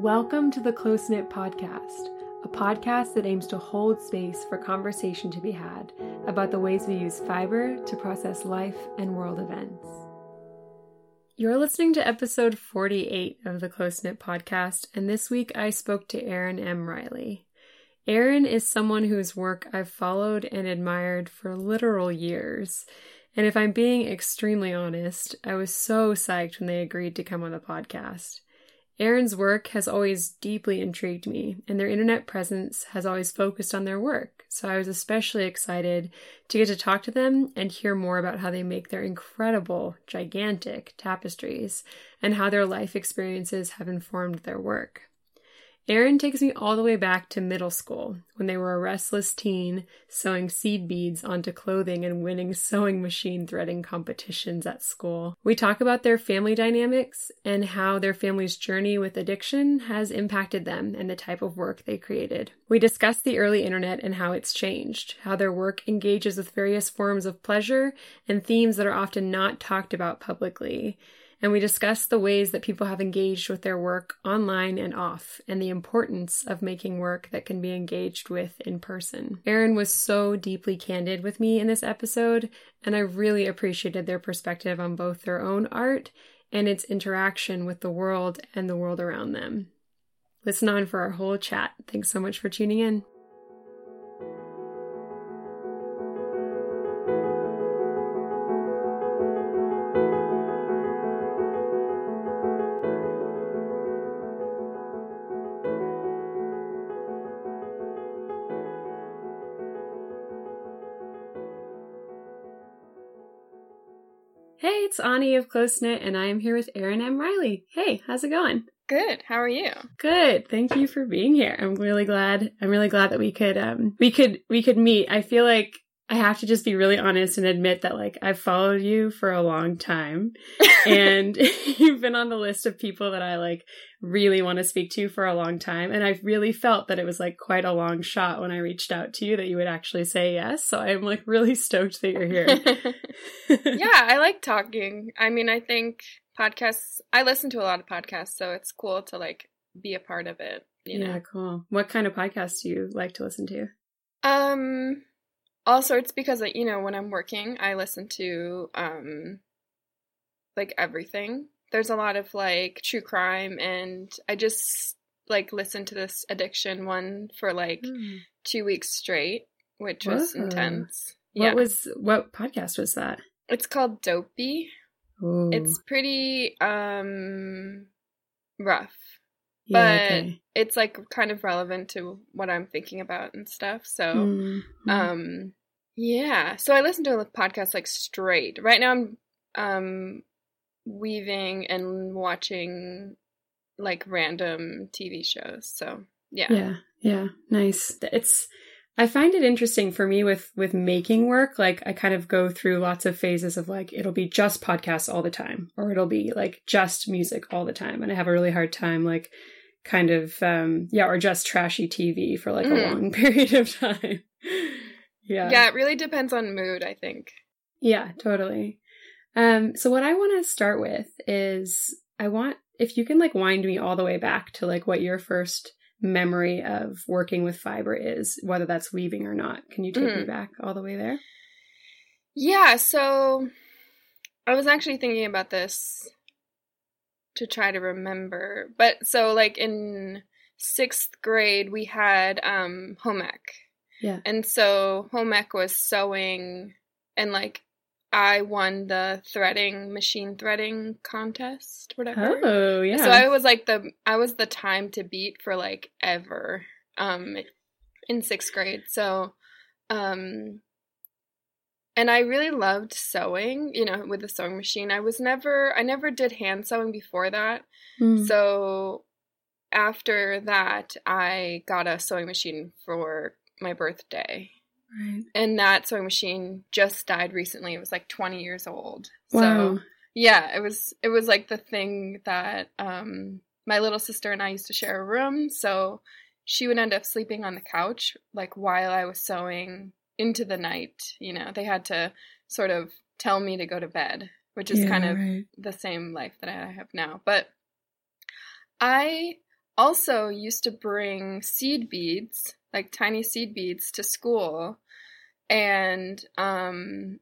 Welcome to the Close Knit Podcast, a podcast that aims to hold space for conversation to be had about the ways we use fiber to process life and world events. You're listening to episode 48 of the Close Knit Podcast, and this week I spoke to Erin M. Riley. Erin is someone whose work I've followed and admired for literal years. And if I'm being extremely honest, I was so psyched when they agreed to come on the podcast. Erin's work has always deeply intrigued me, and their internet presence has always focused on their work, so I was especially excited to get to talk to them and hear more about how they make their incredible, gigantic tapestries and how their life experiences have informed their work. Erin takes me all the way back to middle school when they were a restless teen sewing seed beads onto clothing and winning sewing machine threading competitions at school. We talk about their family dynamics and how their family's journey with addiction has impacted them and the type of work they created. We discuss the early internet and how it's changed, how their work engages with various forms of pleasure and themes that are often not talked about publicly and we discuss the ways that people have engaged with their work online and off, and the importance of making work that can be engaged with in person. Erin was so deeply candid with me in this episode, and I really appreciated their perspective on both their own art and its interaction with the world and the world around them. Listen on for our whole chat. Thanks so much for tuning in. Hey, it's Ani of Close Knit, and I am here with Erin M. Riley. Hey, how's it going? Good. How are you? Good. Thank you for being here. I'm really glad. I'm really glad that we could um we could we could meet. I feel like I have to just be really honest and admit that like I've followed you for a long time and you've been on the list of people that I like really want to speak to for a long time and I've really felt that it was like quite a long shot when I reached out to you that you would actually say yes. So I'm like really stoked that you're here. yeah, I like talking. I mean, I think podcasts I listen to a lot of podcasts, so it's cool to like be a part of it, you know. Yeah, cool. What kind of podcasts do you like to listen to? Um all sorts because you know when i'm working i listen to um like everything there's a lot of like true crime and i just like listened to this addiction one for like mm. two weeks straight which Whoa. was intense what yeah. was what podcast was that it's called dopey Ooh. it's pretty um rough yeah, but okay. it's like kind of relevant to what I'm thinking about and stuff. So, mm-hmm. um, yeah. So I listen to a podcast like straight. Right now, I'm um weaving and watching like random TV shows. So yeah, yeah, yeah, nice. It's I find it interesting for me with with making work. Like I kind of go through lots of phases of like it'll be just podcasts all the time, or it'll be like just music all the time, and I have a really hard time like kind of um yeah or just trashy tv for like mm. a long period of time yeah yeah it really depends on mood i think yeah totally um so what i want to start with is i want if you can like wind me all the way back to like what your first memory of working with fiber is whether that's weaving or not can you take mm. me back all the way there yeah so i was actually thinking about this to try to remember. But so like in sixth grade we had um home ec. Yeah. And so home ec was sewing and like I won the threading machine threading contest, whatever. Oh yeah. So I was like the I was the time to beat for like ever um in sixth grade. So um and I really loved sewing, you know, with the sewing machine. I was never I never did hand sewing before that. Mm. So after that, I got a sewing machine for my birthday. Right. And that sewing machine just died recently. It was like 20 years old. Wow. So yeah, it was it was like the thing that um my little sister and I used to share a room, so she would end up sleeping on the couch like while I was sewing into the night. You know, they had to sort of tell me to go to bed, which is yeah, kind of right. the same life that I have now. But I also used to bring seed beads, like tiny seed beads, to school, and um,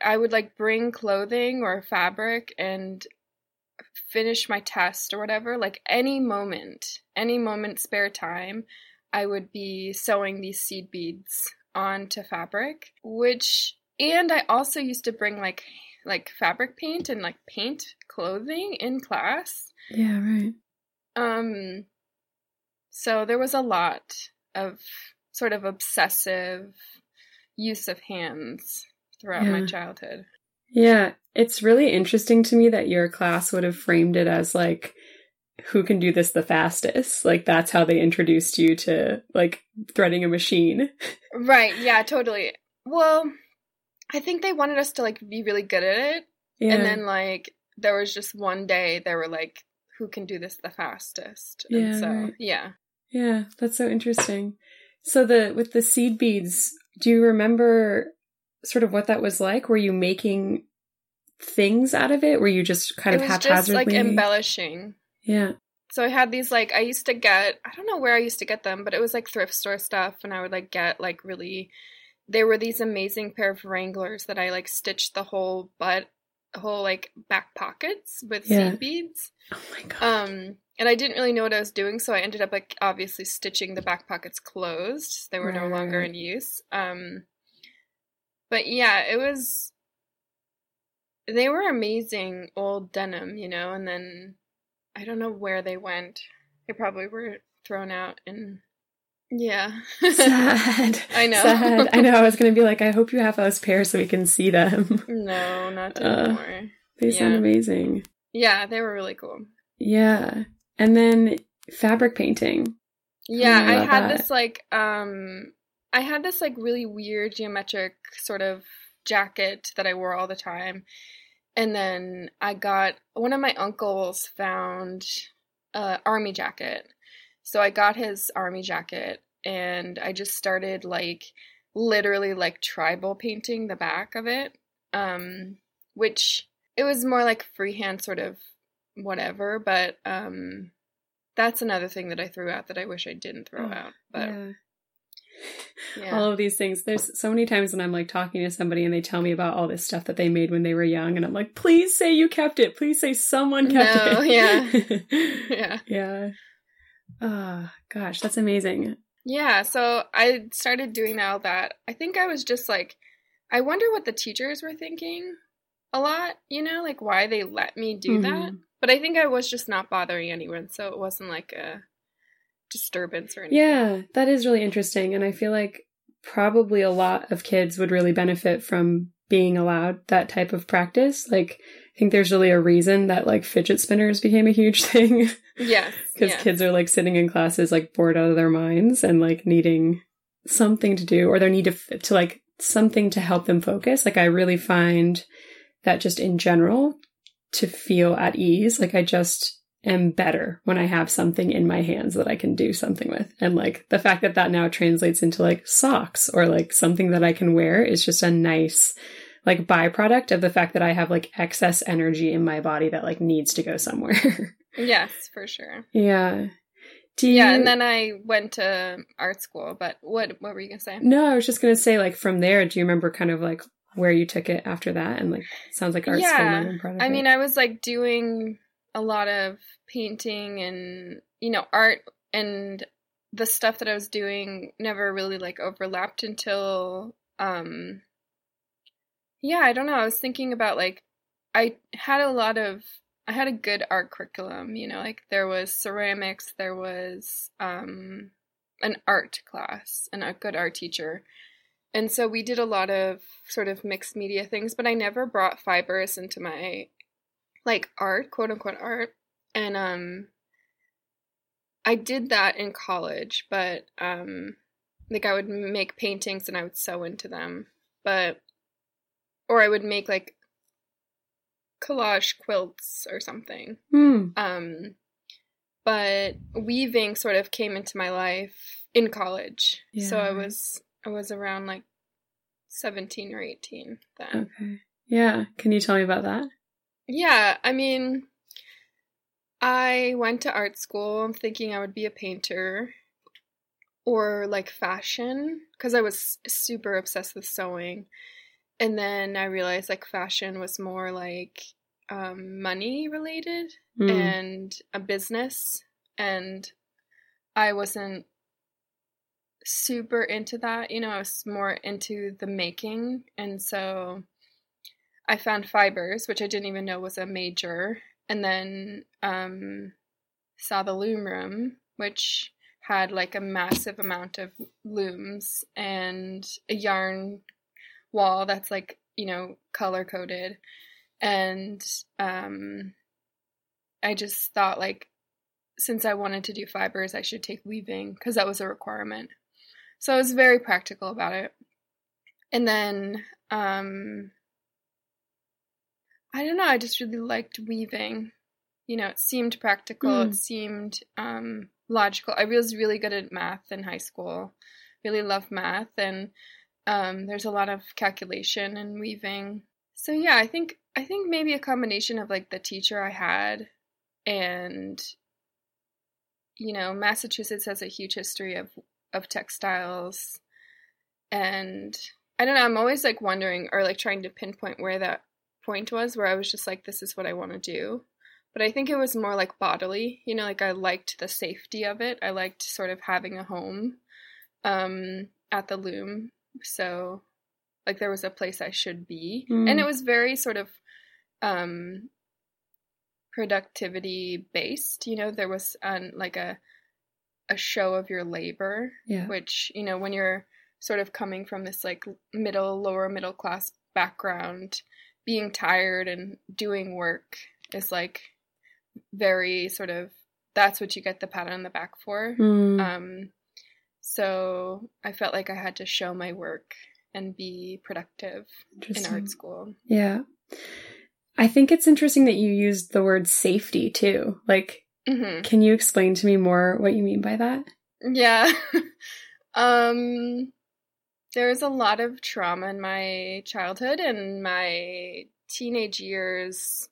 I would like bring clothing or fabric and finish my test or whatever, like any moment, any moment spare time, I would be sewing these seed beads onto fabric, which and I also used to bring like like fabric paint and like paint clothing in class. Yeah, right. Um so there was a lot of sort of obsessive use of hands throughout yeah. my childhood. Yeah, it's really interesting to me that your class would have framed it as like who can do this the fastest. Like that's how they introduced you to like threading a machine. Right, yeah, totally. Well, I think they wanted us to like be really good at it. Yeah. And then like there was just one day they were like who can do this the fastest. And yeah, so right. yeah. Yeah, that's so interesting. So the with the seed beads, do you remember sort of what that was like? Were you making things out of it? Were you just kind it of haphazardly just, like embellishing? Yeah. So I had these like I used to get I don't know where I used to get them, but it was like thrift store stuff and I would like get like really there were these amazing pair of Wranglers that I like stitched the whole butt whole like back pockets with yeah. seed beads. Oh my god. Um and I didn't really know what I was doing, so I ended up like obviously stitching the back pockets closed. They were right. no longer in use. Um but yeah, it was they were amazing old denim, you know, and then I don't know where they went. They probably were thrown out and yeah. Sad. I know. Sad. I know. I was gonna be like, I hope you have those pairs so we can see them. No, not uh, anymore. Uh, they yeah. sound amazing. Yeah, they were really cool. Yeah. And then fabric painting. Yeah, I had that. this like um I had this like really weird geometric sort of jacket that I wore all the time. And then I got one of my uncles found a army jacket. So I got his army jacket and I just started like literally like tribal painting the back of it. Um which it was more like freehand sort of whatever, but um that's another thing that I threw out that I wish I didn't throw oh, out. But yeah yeah. all of these things. There's so many times when I'm like talking to somebody and they tell me about all this stuff that they made when they were young, and I'm like, please say you kept it. Please say someone kept no, it. Yeah. yeah. Yeah. Oh, gosh, that's amazing. Yeah. So I started doing all that. I think I was just like, I wonder what the teachers were thinking a lot, you know, like why they let me do mm-hmm. that. But I think I was just not bothering anyone. So it wasn't like a disturbance or anything. Yeah, that is really interesting. And I feel like probably a lot of kids would really benefit from being allowed that type of practice. Like, I think there's really a reason that like fidget spinners became a huge thing. Yes. Because yes. kids are like sitting in classes like bored out of their minds and like needing something to do or they need to, to like something to help them focus. Like, I really find that just in general to feel at ease. Like, I just am better when I have something in my hands that I can do something with. And like the fact that that now translates into like socks or like something that I can wear is just a nice like byproduct of the fact that I have like excess energy in my body that like needs to go somewhere. yes, for sure. Yeah. You... Yeah, and then I went to art school, but what what were you gonna say? No, I was just gonna say like from there, do you remember kind of like where you took it after that and like sounds like art yeah. school I mean, I was like doing a lot of painting and you know art and the stuff that I was doing never really like overlapped until um yeah, I don't know. I was thinking about like I had a lot of I had a good art curriculum, you know, like there was ceramics, there was um an art class and a good art teacher. And so we did a lot of sort of mixed media things, but I never brought fibers into my like art, quote unquote art. And um I did that in college, but um like I would make paintings and I would sew into them. But or I would make like collage quilts or something. Mm. Um but weaving sort of came into my life in college. Yeah. So I was I was around like 17 or 18 then. Okay. Yeah, can you tell me about that? Yeah, I mean, I went to art school thinking I would be a painter or like fashion because I was super obsessed with sewing. And then I realized like fashion was more like um, money related mm. and a business. And I wasn't super into that. You know, I was more into the making. And so I found fibers, which I didn't even know was a major. And then um, saw the loom room, which had like a massive amount of looms and a yarn wall that's like, you know, color coded. And um, I just thought like since I wanted to do fibers, I should take weaving because that was a requirement. So I was very practical about it. And then um, I don't know, I just really liked weaving. You know, it seemed practical, mm. it seemed um, logical. I was really good at math in high school. Really loved math and um, there's a lot of calculation and weaving. So yeah, I think I think maybe a combination of like the teacher I had and you know, Massachusetts has a huge history of of textiles and I don't know, I'm always like wondering or like trying to pinpoint where that point was where I was just like this is what I want to do. But I think it was more like bodily, you know, like I liked the safety of it. I liked sort of having a home um at the loom. So like there was a place I should be. Mm. And it was very sort of um productivity based. You know, there was an like a a show of your labor, yeah. which you know when you're sort of coming from this like middle lower middle class background, being tired and doing work is like very sort of that's what you get the pat on the back for. Mm. Um, so I felt like I had to show my work and be productive in art school. Yeah. I think it's interesting that you used the word safety too. Like, mm-hmm. can you explain to me more what you mean by that? Yeah. um, there was a lot of trauma in my childhood and my teenage years.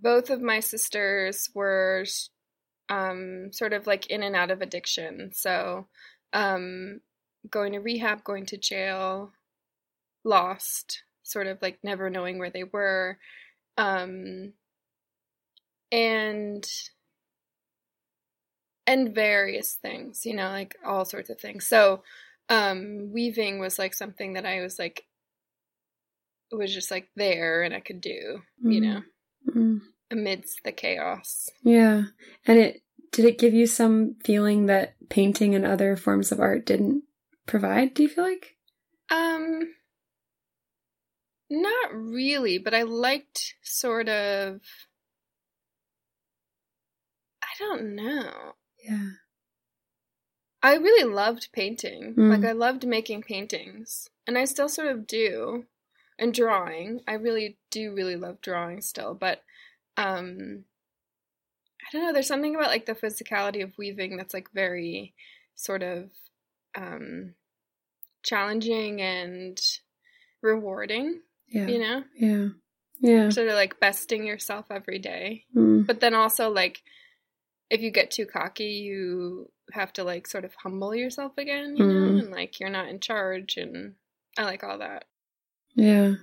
Both of my sisters were um, sort of like in and out of addiction. So, um, going to rehab, going to jail, lost, sort of like never knowing where they were. Um, and and various things, you know, like all sorts of things. So, um, weaving was like something that I was like, was just like there and I could do, mm. you know, mm. Amidst the chaos. Yeah. And it, did it give you some feeling that painting and other forms of art didn't provide, do you feel like? Um, not really, but I liked sort of. I don't know. Yeah. I really loved painting. Mm. Like, I loved making paintings. And I still sort of do. And drawing. I really do really love drawing still. But, um, I don't know. There's something about, like, the physicality of weaving that's, like, very sort of, um, challenging and rewarding. Yeah. You know? Yeah. Yeah. Sort of like besting yourself every day. Mm. But then also like if you get too cocky, you have to like sort of humble yourself again, you mm. know, and like you're not in charge and I like all that. Yeah.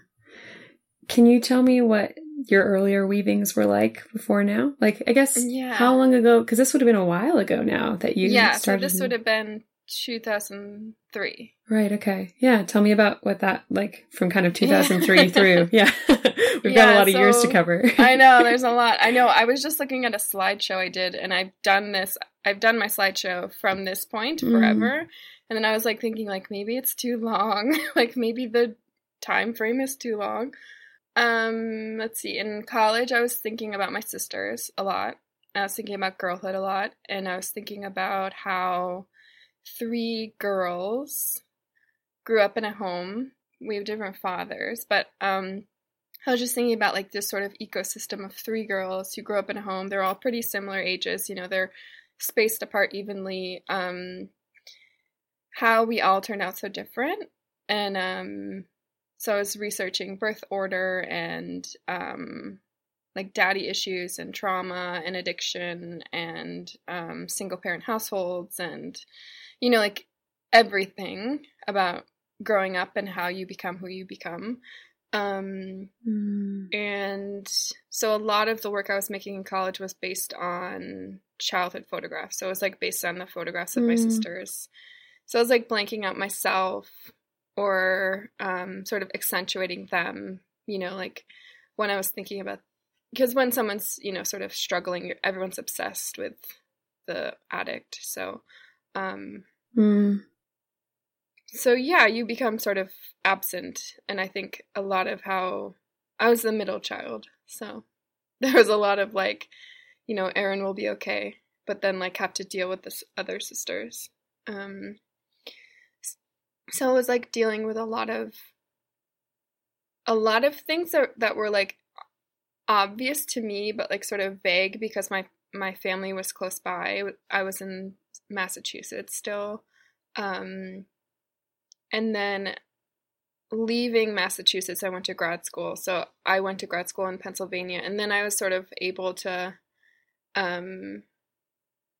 Can you tell me what your earlier weavings were like before now? Like, I guess yeah. how long ago? Because this would have been a while ago now that you yeah. Started so this would have been 2003. Right. Okay. Yeah. Tell me about what that like from kind of 2003 yeah. through. Yeah. We've yeah, got a lot of so, years to cover. I know. There's a lot. I know. I was just looking at a slideshow I did, and I've done this. I've done my slideshow from this point mm. forever. Mm. And then I was like thinking, like maybe it's too long. like maybe the time frame is too long. Um, let's see. In college, I was thinking about my sisters a lot. I was thinking about girlhood a lot, and I was thinking about how three girls grew up in a home. We have different fathers, but um, I was just thinking about like this sort of ecosystem of three girls who grew up in a home. They're all pretty similar ages, you know, they're spaced apart evenly. Um, how we all turned out so different. And um, so I was researching birth order and um, like daddy issues and trauma and addiction and um, single parent households and you know like everything about growing up and how you become who you become um, mm. and so a lot of the work i was making in college was based on childhood photographs so it was like based on the photographs of mm. my sisters so i was like blanking out myself or um, sort of accentuating them you know like when i was thinking about because when someone's you know sort of struggling everyone's obsessed with the addict so um mm. so yeah you become sort of absent and i think a lot of how i was the middle child so there was a lot of like you know Erin will be okay but then like have to deal with this other sisters um so it was like dealing with a lot of a lot of things that, that were like obvious to me, but like sort of vague because my my family was close by. I was in Massachusetts still, um, and then leaving Massachusetts, I went to grad school. So I went to grad school in Pennsylvania, and then I was sort of able to, um,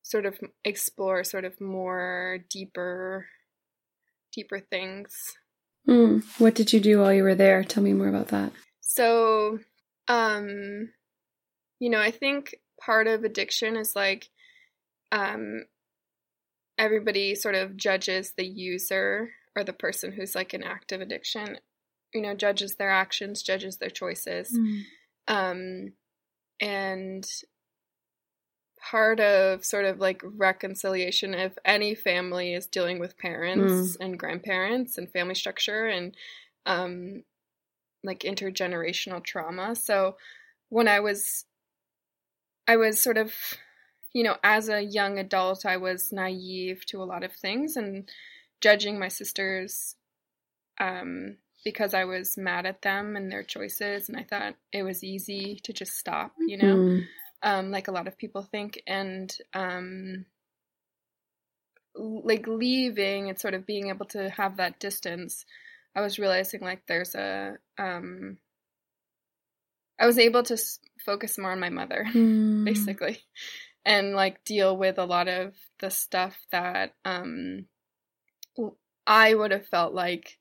sort of explore sort of more deeper, deeper things. Mm. What did you do while you were there? Tell me more about that. So um you know, I think part of addiction is like um everybody sort of judges the user or the person who's like in active addiction, you know, judges their actions, judges their choices. Mm. Um and part of sort of like reconciliation if any family is dealing with parents mm. and grandparents and family structure and um like intergenerational trauma. So when I was I was sort of you know, as a young adult, I was naive to a lot of things and judging my sisters um, because I was mad at them and their choices, and I thought it was easy to just stop, you know, mm. Um, like a lot of people think. And um, like leaving and sort of being able to have that distance I was realizing like there's a um I was able to s- focus more on my mother mm. basically and like deal with a lot of the stuff that um I would have felt like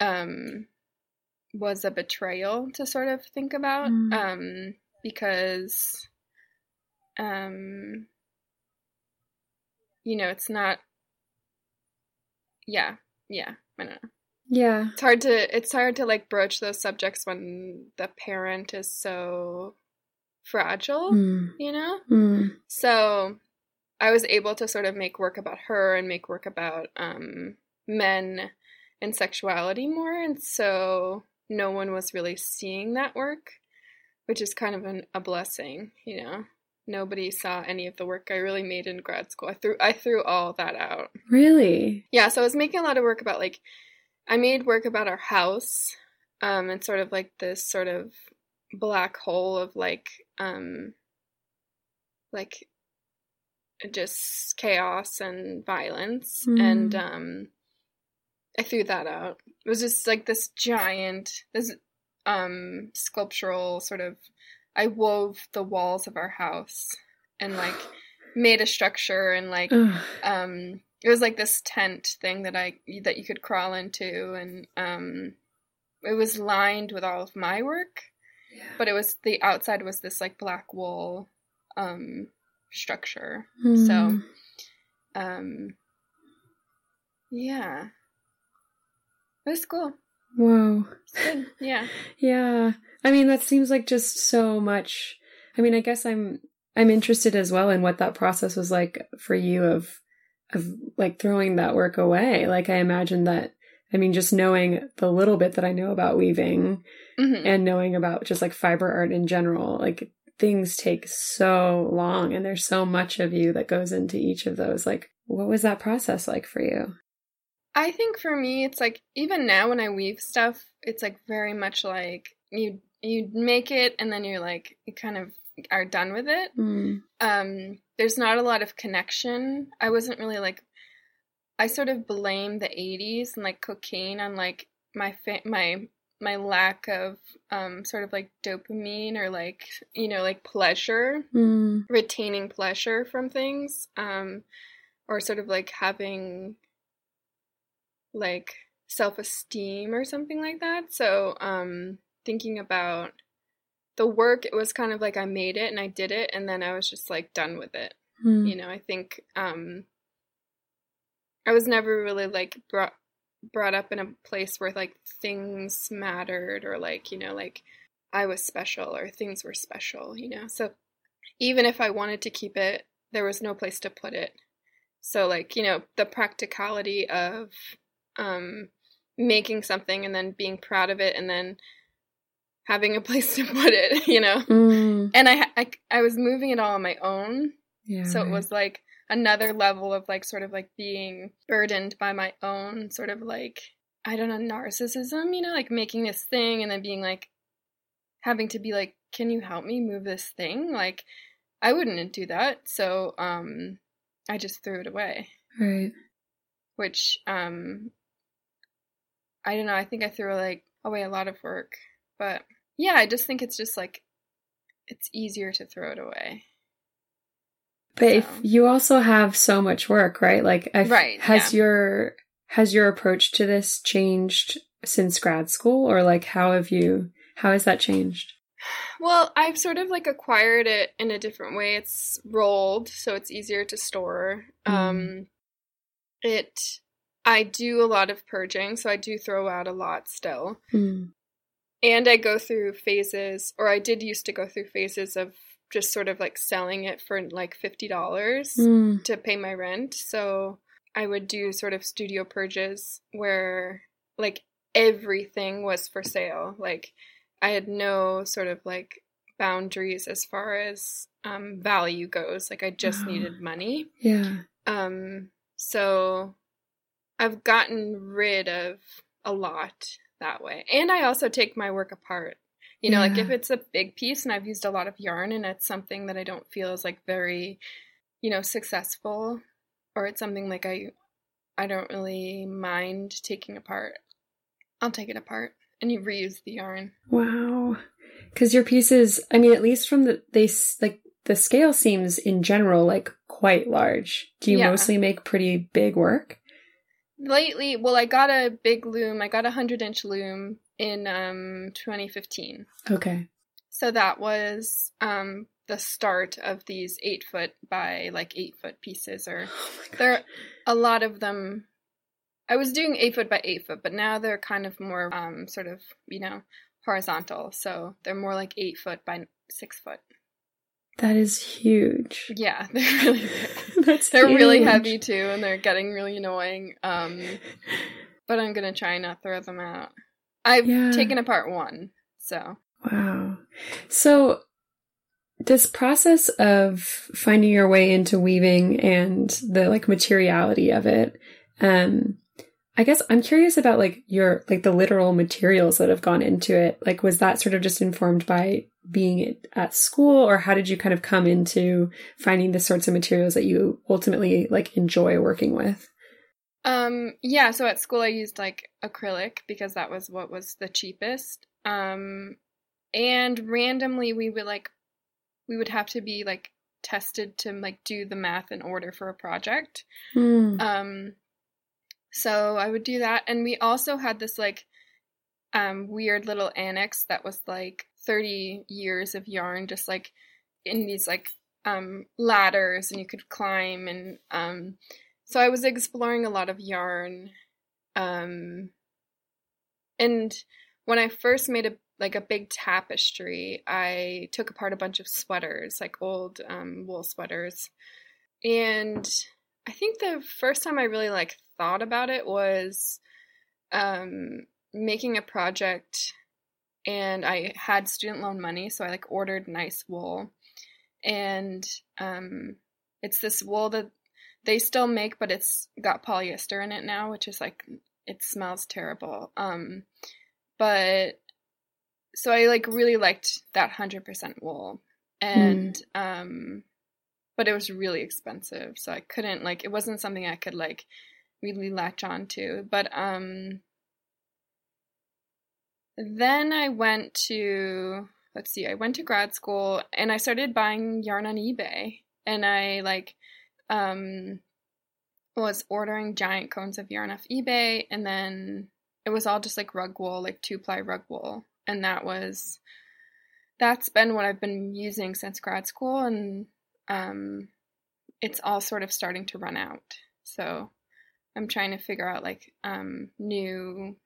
um was a betrayal to sort of think about mm. um because um you know it's not yeah yeah I don't know yeah. It's hard to it's hard to like broach those subjects when the parent is so fragile, mm. you know? Mm. So I was able to sort of make work about her and make work about um, men and sexuality more and so no one was really seeing that work, which is kind of an, a blessing, you know. Nobody saw any of the work I really made in grad school. I threw I threw all that out. Really? Yeah, so I was making a lot of work about like I made work about our house. Um, and sort of like this sort of black hole of like um like just chaos and violence mm. and um I threw that out. It was just like this giant this um sculptural sort of I wove the walls of our house and like made a structure and like um it was like this tent thing that I that you could crawl into, and um, it was lined with all of my work, yeah. but it was the outside was this like black wool um, structure. Mm. So, um, yeah, it was cool. Whoa. Yeah. yeah. I mean, that seems like just so much. I mean, I guess I'm I'm interested as well in what that process was like for you of of like throwing that work away. Like I imagine that I mean just knowing the little bit that I know about weaving mm-hmm. and knowing about just like fiber art in general, like things take so long and there's so much of you that goes into each of those. Like what was that process like for you? I think for me it's like even now when I weave stuff, it's like very much like you you make it and then you're like you kind of are done with it. Mm. Um, there's not a lot of connection. I wasn't really like, I sort of blame the 80s and like cocaine on like my fa- my my lack of um, sort of like dopamine or like you know like pleasure mm. retaining pleasure from things um, or sort of like having like self-esteem or something like that. So um thinking about the work it was kind of like i made it and i did it and then i was just like done with it. Mm. you know i think um i was never really like brought brought up in a place where like things mattered or like you know like i was special or things were special you know? So even if i wanted to keep it there was no place to put it. So like you know the practicality of um making something and then being proud of it and then having a place to put it you know mm. and I, I i was moving it all on my own yeah, so it was like another level of like sort of like being burdened by my own sort of like I don't know narcissism, you know, like making this thing and then being like having to be like, "Can you help me move this thing?" Like I wouldn't do that. So um I just threw it away. Right. Which um I don't know, I think I threw like away a lot of work. But yeah, I just think it's just like it's easier to throw it away. But so. if you also have so much work, right? Like, I've, right, has yeah. your has your approach to this changed since grad school, or like how have you how has that changed? Well, I've sort of like acquired it in a different way. It's rolled, so it's easier to store. Mm. Um, it I do a lot of purging, so I do throw out a lot still. Mm. And I go through phases, or I did used to go through phases of just sort of like selling it for like $50 mm. to pay my rent. So I would do sort of studio purges where like everything was for sale. Like I had no sort of like boundaries as far as um, value goes. Like I just needed money. Yeah. Um so I've gotten rid of a lot that way. And I also take my work apart. You know, yeah. like if it's a big piece and I've used a lot of yarn and it's something that I don't feel is like very, you know, successful or it's something like I I don't really mind taking apart. I'll take it apart and you reuse the yarn. Wow. Cuz your pieces, I mean at least from the they like the scale seems in general like quite large. Do you Yeah. mostly make pretty big work? Lately, well, I got a big loom. I got a 100 inch loom in um 2015. Okay. So that was um the start of these eight foot by like eight foot pieces or Oh there a lot of them I was doing eight foot by eight foot, but now they're kind of more um sort of, you know, horizontal. So they're more like eight foot by six foot. That is huge. Yeah, they're really. That's They're really heavy too and they're getting really annoying. Um but I'm gonna try not throw them out. I've Yeah. taken apart one, so Wow. So this process of finding your way into weaving and the like materiality of it, um, I guess I'm curious about like your like the literal materials that have gone into it. Like was that sort of just informed by being at school or how did you kind of come into finding the sorts of materials that you ultimately like enjoy working with? Um, yeah, so at school I used like acrylic because that was what was the cheapest. Um, and randomly we would like, we would have to be like tested to like do the math in order for a project. Hmm. Um, so I would do that. And we also had this like, um, weird little annex that was like 30 years of yarn, just like in these like, um, ladders and you could climb and, um, so I was exploring a lot of yarn. Um, and when I first made a like a big tapestry, I took apart a bunch of sweaters, like old um, wool sweaters. And I think the first time I really like thought about it was um, making a project and I had student loan money, so I like ordered nice wool. And um, it's this wool that they still make, but it's got polyester in it now, which is like it smells terrible. Um, but so I like really liked that hundred percent wool, and um, but it was really expensive, so I couldn't like it wasn't something I could like really latch on to. But um, then I went to let's see, I went to grad school and I started buying yarn on eBay. And I like um was ordering giant cones of yarn off eBay and then it was all just like rug wool, like two ply rug wool. And that was that's been what I've been using since grad school and um it's all sort of starting to run out. So I'm trying to figure out like um new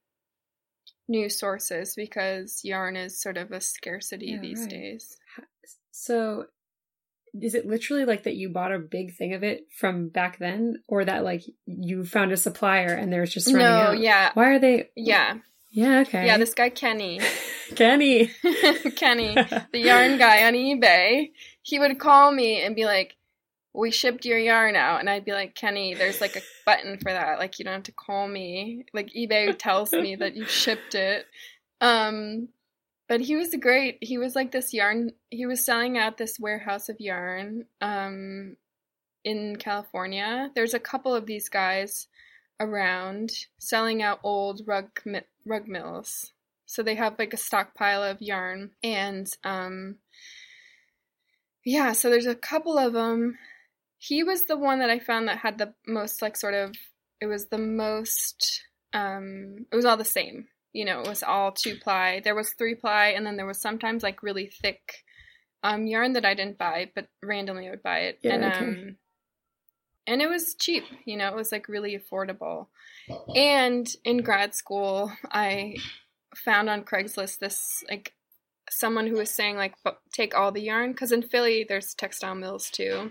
new sources because yarn is sort of a scarcity yeah, these right. days. So is it literally like that you bought a big thing of it from back then or that like you found a supplier and there's just running no, out? yeah. Why are they Yeah. Yeah, okay. Yeah, this guy Kenny. Kenny. Kenny, the yarn guy on eBay, he would call me and be like, we shipped your yarn out. And i'd be like kenny there's like a button for that. Like you don't have to call me. Like ebay tells me that you shipped it. Um but he was great. He was like this yarn he was selling out this warehouse of yarn um in california. There's a couple of these guys around selling out old rug rug mills so they have like a stockpile of yarn and um yeah so there's a couple of them he was the one that I found that had the most like sort of it was the most um it was all the same. You know, it was all two ply. There was three ply and then there was sometimes like really thick um yarn that I didn't buy, but randomly I would buy it. Yeah, and okay. um and it was cheap, you know, it was like really affordable. And in grad school, I found on Craigslist this like someone who was saying like take all the yarn because in Philly there's textile mills too.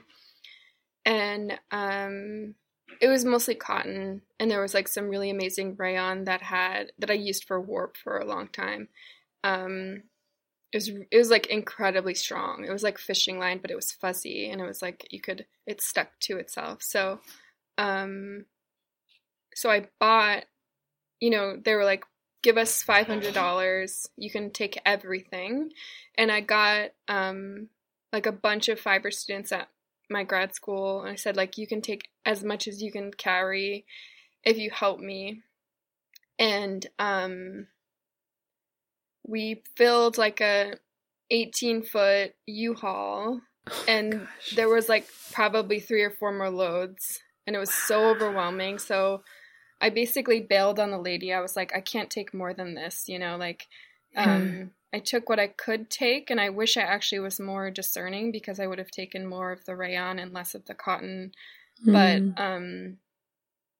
And um, it was mostly cotton and there was like some really amazing rayon that had that i used for warp for a long time. Um, it was it was like incredibly strong. It was like fishing line but it was fuzzy and it was like you could it stuck to itself. So um so i bought you know they were like give us $500 you can take everything and i got um like a bunch of fiber students at my grad school and I said like you can take as much as you can carry if you help me. And um we filled like a 18 foot U-Haul oh and gosh. there was like probably three or four more loads and it was so overwhelming. So I basically bailed on the lady. I was like I can't take more than this, you know, like um I took what I could take, and I wish I actually was more discerning because I would have taken more of the rayon and less of the cotton. Mm. But, um,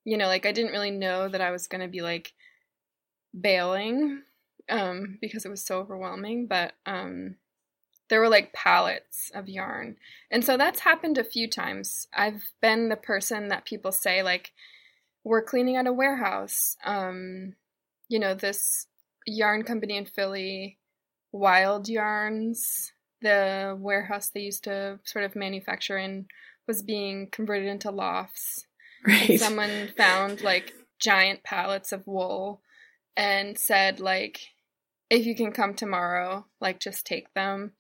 you know, like I didn't really know that I was going to be like bailing um, because it was so overwhelming. But um, there were like pallets of yarn. And so that's happened a few times. I've been the person that people say, like, we're cleaning out a warehouse. Um, you know, this yarn company in Philly Wild Yarns, the warehouse they used to sort of manufacture in, was being converted into lofts. Right. And someone found like giant pallets of wool and said like if you can come tomorrow, like just take them.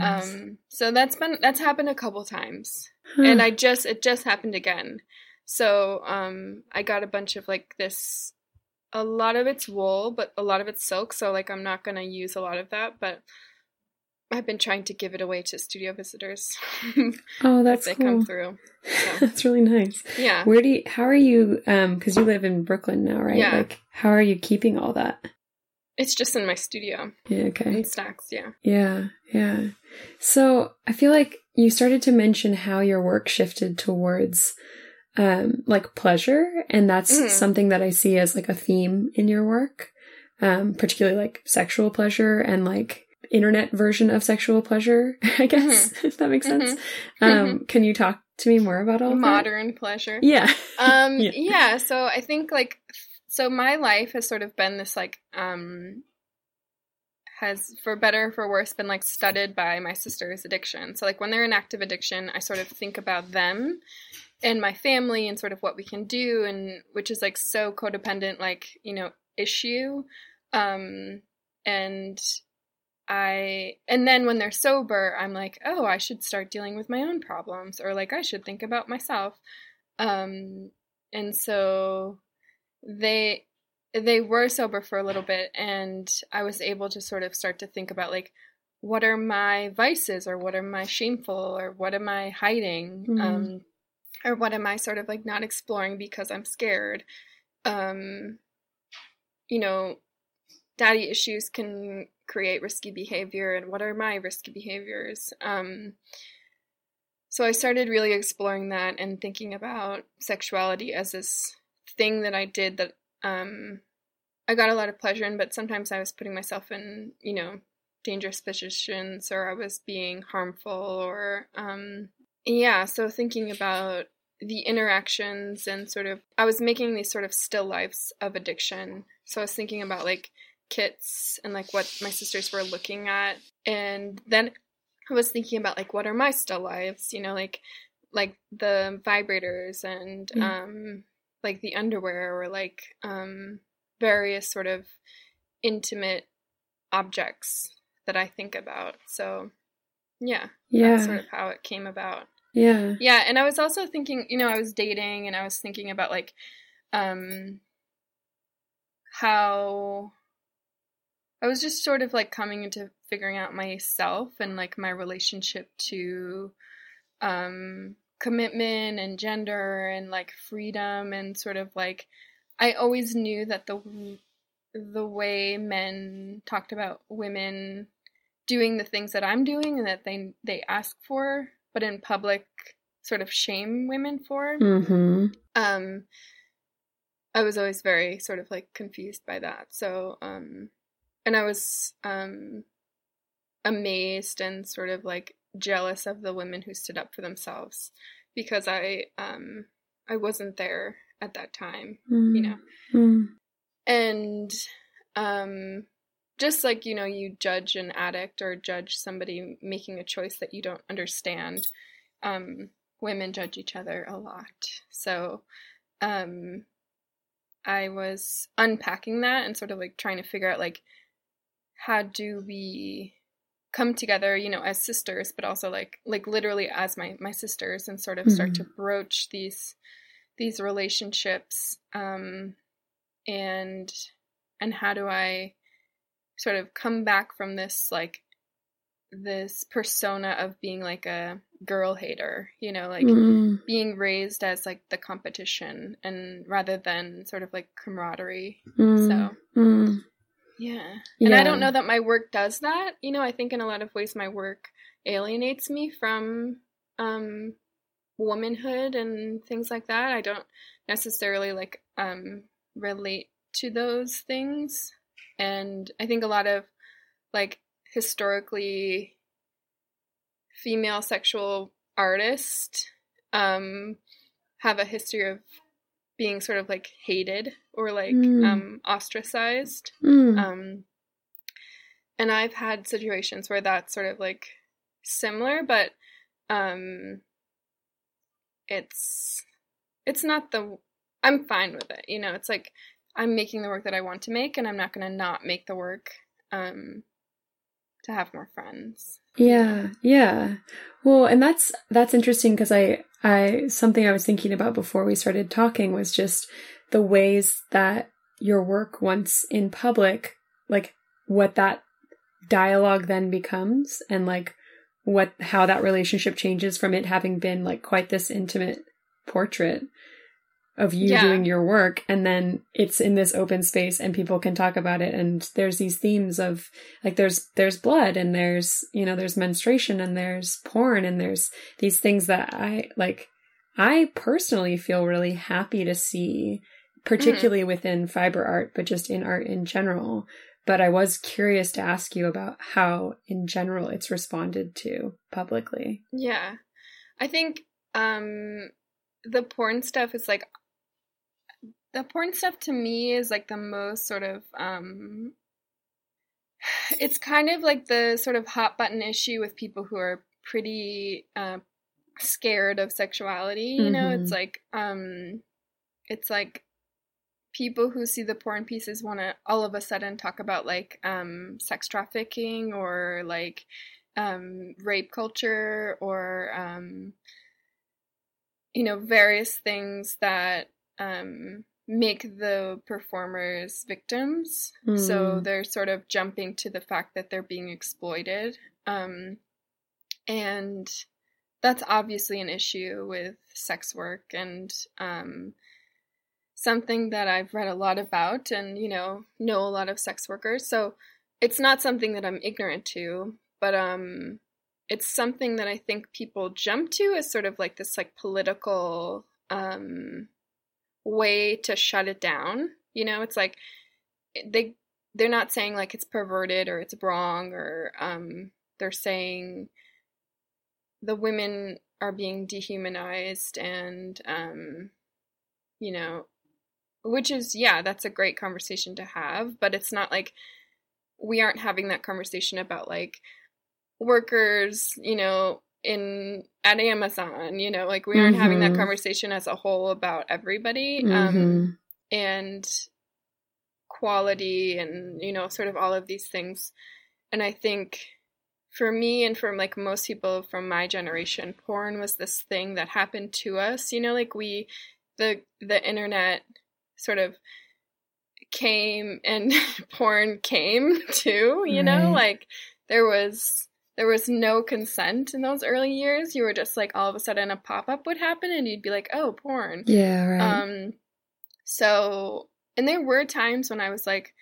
Um so that's been that's happened a couple times. Huh. And I just it just happened again. So um I got a bunch of like this a lot of it's wool, but a lot of it's silk. So like I'm not gonna use a lot of that, but I've been trying to give it away to studio visitors. oh, that's they cool. come through. So. that's really nice. Yeah. Where do you? How are you? Um, because you live in Brooklyn now, right? Yeah. Like, how are you keeping all that? It's just in my studio. Yeah. Okay. In stacks. Yeah. Yeah. Yeah. So I feel like you started to mention how your work shifted towards um, like pleasure. And that's mm. something that I see as like a theme in your work, um, particularly like sexual pleasure and like internet version of sexual pleasure, I guess, mm-hmm. if that makes sense. Mm-hmm. Um, can you talk to me more about all modern that? pleasure? Yeah. um, yeah. yeah. So I think like, so my life has sort of been this like, um, has for better for worse been like studied by my sister's addiction so like when they're in active addiction i sort of think about them and my family and sort of what we can do and which is like so codependent like you know issue. Um and i and then when they're sober i'm like oh i should start dealing with my own problems or like i should think about myself. Um and so they they were sober for a little bit and I was able to sort of start to think about like what are my vices or what are my shameful or what am I hiding? Mm-hmm. um, or what am I sort of like not exploring because I'm scared um, you know daddy issues can create risky behavior and what are my risky behaviors? Um, so I started really exploring that and thinking about sexuality as this thing that I did that um, I got a lot of pleasure in, but sometimes I was putting myself in, you know, dangerous positions or I was being harmful or, um, yeah, so thinking about the interactions and sort of, I was making these sort of still lives of addiction. So I was thinking about like kits and like what my sisters were looking at. And then I was thinking about like what are my still lives, you know, like like the vibrators and mm. um like the underwear or like um, various sort of intimate objects that I think about. So, yeah, yeah, that's sort of how it came about. Yeah, yeah, and I was also thinking, you know, I was dating and I was thinking about like um, how I was just sort of like coming into figuring out myself and like my relationship to um commitment and gender and like freedom and sort of like I always knew that the the way men talked about women doing the things that I'm doing and that they they ask for, but in public sort of shame women for. Mm-hmm. Um, I was always very sort of like confused by that. So, um, and I was um, amazed and sort of like jealous of the women who stood up for themselves because I um I wasn't there at that time, mm. you know. Mm. And um just like, you know, you judge an addict or judge somebody making a choice that you don't understand, um women judge each other a lot. So um I was unpacking that and sort of like trying to figure out like how do we come together you know as sisters but also like like literally as my my sisters and sort of mm-hmm. start to broach these these relationships um and and how do i sort of come back from this like this persona of being like a girl hater you know like mm. being raised as like the competition and rather than sort of like camaraderie mm. so mm. Yeah. And yeah. I don't know that my work does that. You know, I think in a lot of ways my work alienates me from um womanhood and things like that. I don't necessarily like um relate to those things. And I think a lot of like historically female sexual artists um have a history of being sort of like hated or like mm. um, ostracized. Mm. Um, and I've had situations where that's sort of like similar, but um, it's it's not the I'm fine with it. You know, it's like I'm making the work that I want to make, and I'm not going to not make the work um, to have more friends. Yeah, yeah. Well, and that's that's interesting because I I something I was thinking about before we started talking was just the ways that your work once in public, like what that dialogue then becomes and like what how that relationship changes from it having been like quite this intimate portrait of you yeah. doing your work and then it's in this open space and people can talk about it and there's these themes of like there's there's blood and there's you know there's menstruation and there's porn and there's these things that I like I personally feel really happy to see particularly mm. within fiber art but just in art in general but I was curious to ask you about how in general it's responded to publicly yeah I think um the porn stuff is like the porn stuff to me is like the most sort of um it's kind of like the sort of hot button issue with people who are pretty uh, scared of sexuality you mm-hmm. know it's mm-hmm. like um it's like people who see the porn pieces want to all of a sudden talk about like um sex trafficking or like um rape culture or um you know various things that um make the performers victims. Mm. So hmm. they're sort of jumping to the fact that they're being exploited. Um, and that's obviously an issue with sex work and um, something that I've read a lot about and, you know, know a lot of sex workers. So it's not something that I'm ignorant to, but um, it's something that I think people jump to as sort of like this like political um, way to shut it down. You know, it's like they they're not saying like it's perverted or it's wrong or um, they're saying the women are being dehumanized and um, you know which is yeah that's a great conversation to have but it's not like we aren't having that conversation about like workers you know in at Amazon, you know, like we aren't mm-hmm. having that mm-hmm. conversation as a whole about everybody. Um, mm-hmm. Um, and quality and, you know, sort of all of these things. And I think for me and for like most people from my generation, porn was this thing that happened to us. You know, like we the the internet sort of came and porn came too, you right. know, like there was there was no consent in those early years. You were just like all of a sudden a pop up would happen and you'd be like, oh, porn. Yeah, right. Um, so, and there were times when I was like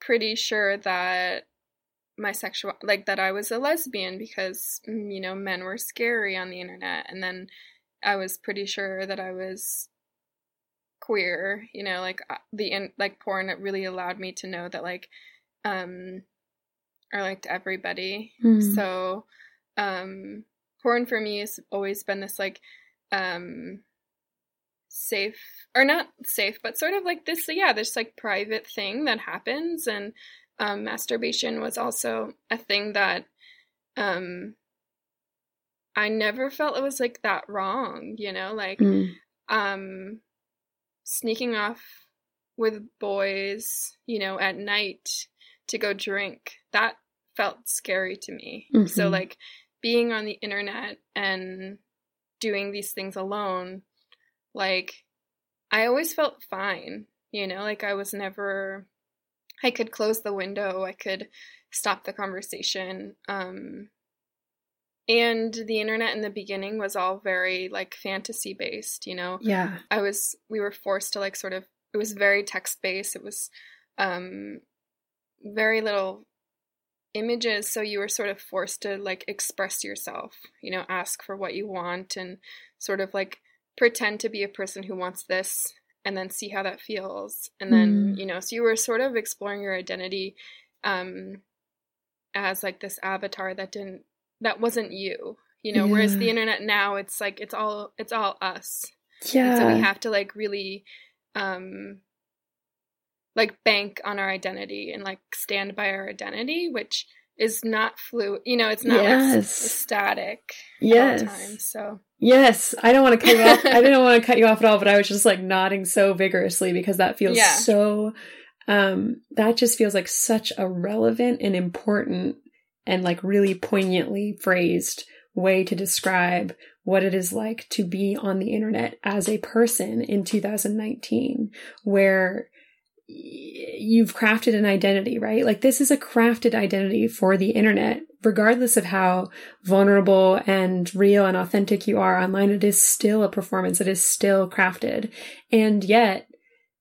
pretty sure that my sexual, like that I was a lesbian because, mm, you know, men were scary on the internet. And then I was pretty sure that I was queer, you know, like uh, the, in, like porn, it really allowed me to know that like, um, or like to everybody. Mm. So um porn for me has always been this like um safe or not safe, but sort of like this yeah, this like private thing that happens and um masturbation was also a thing that um I never felt it was like that wrong, you know, like mm. um sneaking off with boys, you know, at night to go drink. That felt scary to me. Mm-hmm. So like being on the internet and doing these things alone, like I always felt fine, you know, like I was never I could close the window, I could stop the conversation. Um and the internet in the beginning was all very like fantasy based, you know. Yeah. I was we were forced to like sort of it was very text based. It was um very little images so you were sort of forced to like express yourself you know ask for what you want and sort of like pretend to be a person who wants this and then see how that feels and then mm. you know so you were sort of exploring your identity um as like this avatar that didn't that wasn't you you know yeah. whereas the internet now it's like it's all it's all us yeah and so we have to like really um like bank on our identity and like stand by our identity, which is not fluid. You know, it's not yes. like static. Yes. Time, so yes, I don't want to cut you off. I didn't want to cut you off at all, but I was just like nodding so vigorously because that feels yeah. so. Um, that just feels like such a relevant and important and like really poignantly phrased way to describe what it is like to be on the internet as a person in 2019, where you've crafted an identity, right? Like this is a crafted identity for the internet. Regardless of how vulnerable and real and authentic you are online, it is still a performance. It is still crafted. And yet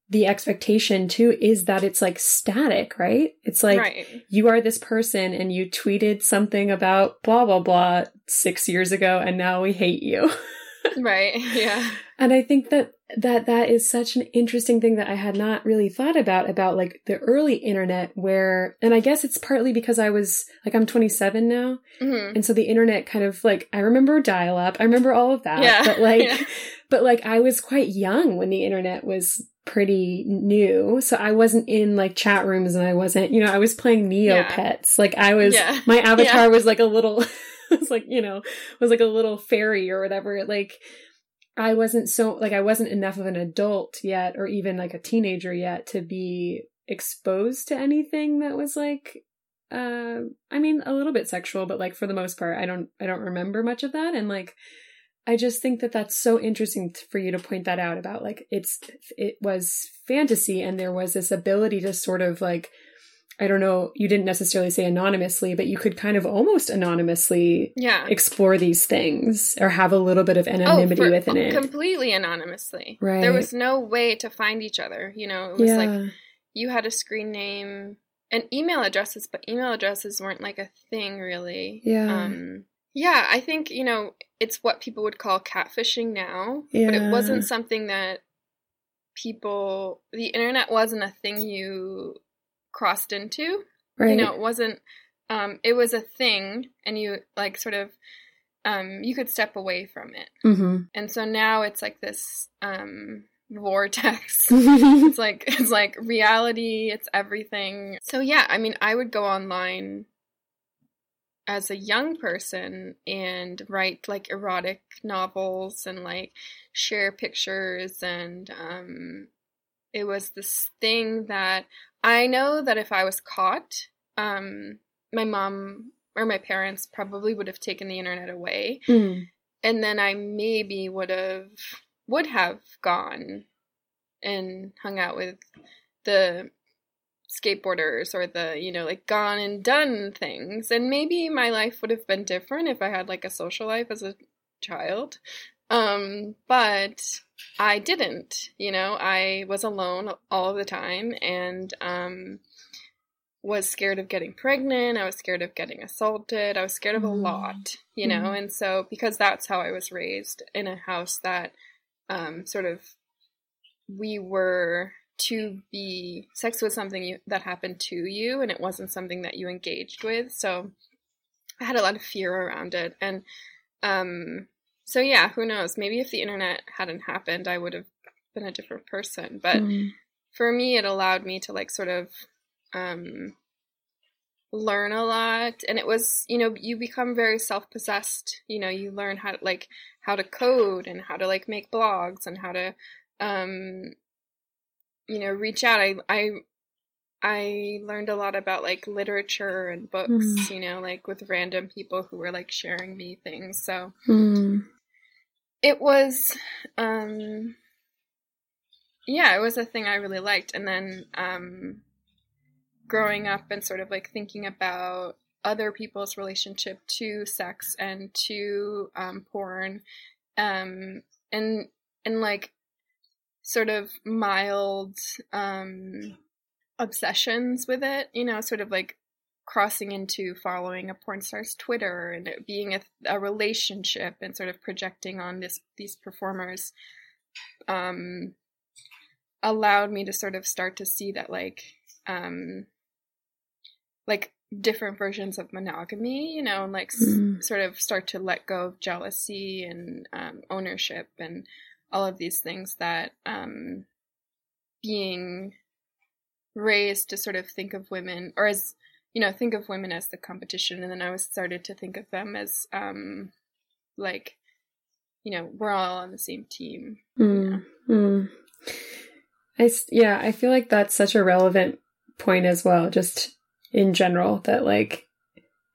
the expectation too is that it's like static, right? It's like right. you are this person and you tweeted something about blah, blah, blah six years ago and now we hate you. right. Yeah. And I think that that that is such an interesting thing that I had not really thought about about like the early internet where and I guess it's partly because I was like I'm 27 now mm-hmm. and so the internet kind of like I remember dial up I remember all of that yeah. but like yeah. but like I was quite young when the internet was pretty new so I wasn't in like chat rooms and I wasn't you know I was playing Neopets yeah. like I was my avatar was like a little was like you know was like a little fairy or whatever like I wasn't so like I wasn't enough of an adult yet or even like a teenager yet to be exposed to anything that was like uh I mean a little bit sexual but like for the most part I don't I don't remember much of that. And like I just think that that's so interesting for you to point that out about like it's it was fantasy and there was this ability to sort of like I don't know, you didn't necessarily say anonymously, but you could kind of almost anonymously yeah. explore these things or have a little bit of anonymity oh, within it. Completely anonymously. Right. There was no way to find each other. You know, it was yeah. like you had a screen name and email addresses, but email addresses weren't like a thing really. Yeah. Um, yeah, I think, you know, it's what people would call catfishing now, yeah. but it wasn't something that people, the internet wasn't a thing you crossed into. Right. You know, it wasn't, um, it was a thing and you like sort of, um, you could step away from it. Mm-hmm. And so now it's like this, um, vortex. it's like it's like reality, it's everything. So yeah, I mean, I would go online as a young person and write like erotic novels and like share pictures and um it was this thing that I know that if I was caught, um my mom or my parents probably would have taken the internet away. Mm. And then I maybe would have would have gone and hung out with the skateboarders or the you know like gone and done things and maybe my life would have been different if i had like a social life as a child um but i didn't you know i was alone all the time and um was scared of getting pregnant i was scared of getting assaulted i was scared of a mm. lot you know mm. and so because that's how i was raised in a house that um sort of we were to be sex was something you, that happened to you and it wasn't something that you engaged with so i had a lot of fear around it and um so yeah who knows maybe if the internet hadn't happened i would have been a different person but mm. for me it allowed me to like sort of um learn a lot and it was you know you become very self-possessed you know you learn how to like how to code and how to like make blogs and how to um you know reach out i i i learned a lot about like literature and books mm. you know like with random people who were like sharing me things so mm. It was um yeah it was a thing i really liked. And then um growing up and sort of like thinking about other people's relationship to sex and to um porn um and and like sort of mild um, obsessions with it, you know, sort of like crossing into following a porn star's Twitter and it being a, a relationship and sort of projecting on this these performers um, allowed me to sort of start to see that like um, like different versions of monogamy, you know, and like mm. s- sort of start to let go of jealousy and um, ownership and all of these things that um, being raised to sort of think of women or as you know think of women as the competition and then i was started to think of them as um like you know we're all on the same team. Mm, mm. i yeah i feel like that's such a relevant point as well just in general that like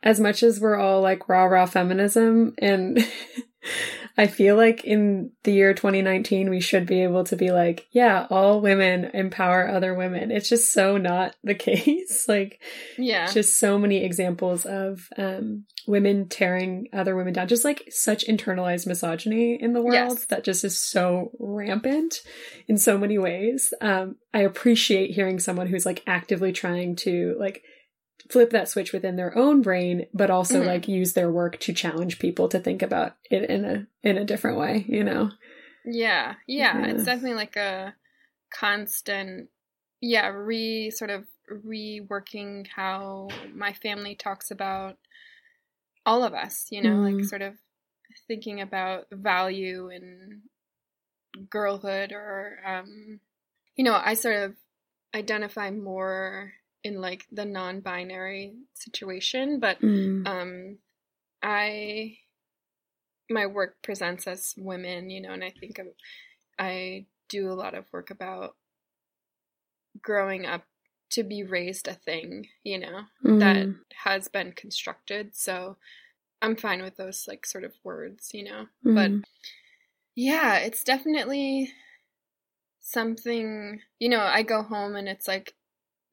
as much as we're all like rah rah feminism and I feel like in the year 2019, we should be able to be like, yeah, all women empower other women. It's just so not the case. like, yeah, just so many examples of um, women tearing other women down. Just like such internalized misogyny in the world yes. that just is so rampant in so many ways. Um, I appreciate hearing someone who's like actively trying to like flip that switch within their own brain but also mm-hmm. like use their work to challenge people to think about it in a in a different way you know yeah yeah, yeah. it's definitely like a constant yeah re sort of reworking how my family talks about all of us you know mm. like sort of thinking about value and girlhood or um you know i sort of identify more in like the non-binary situation but mm. um i my work presents as women you know and i think of, i do a lot of work about growing up to be raised a thing you know mm. that has been constructed so I'm fine with those like sort of words, you know. Mm-hmm. But yeah, it's definitely something, you know, I go home and it's like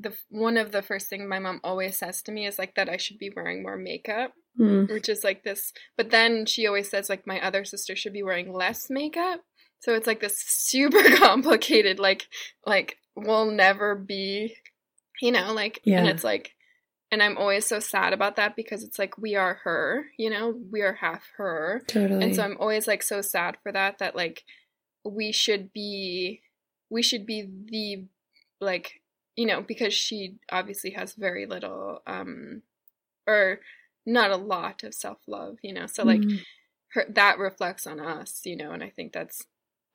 the one of the first thing my mom always says to me is like that I should be wearing more makeup, mm. which is like this. But then she always says like my other sister should be wearing less makeup. So it's like this super complicated like like we'll never be, you know, like yeah. and it's like and I'm always so sad about that because it's like we are her, you know, we are half her. Totally. And so I'm always like so sad for that that like we should be we should be the like you know because she obviously has very little um or not a lot of self-love you know so like mm-hmm. her that reflects on us you know and i think that's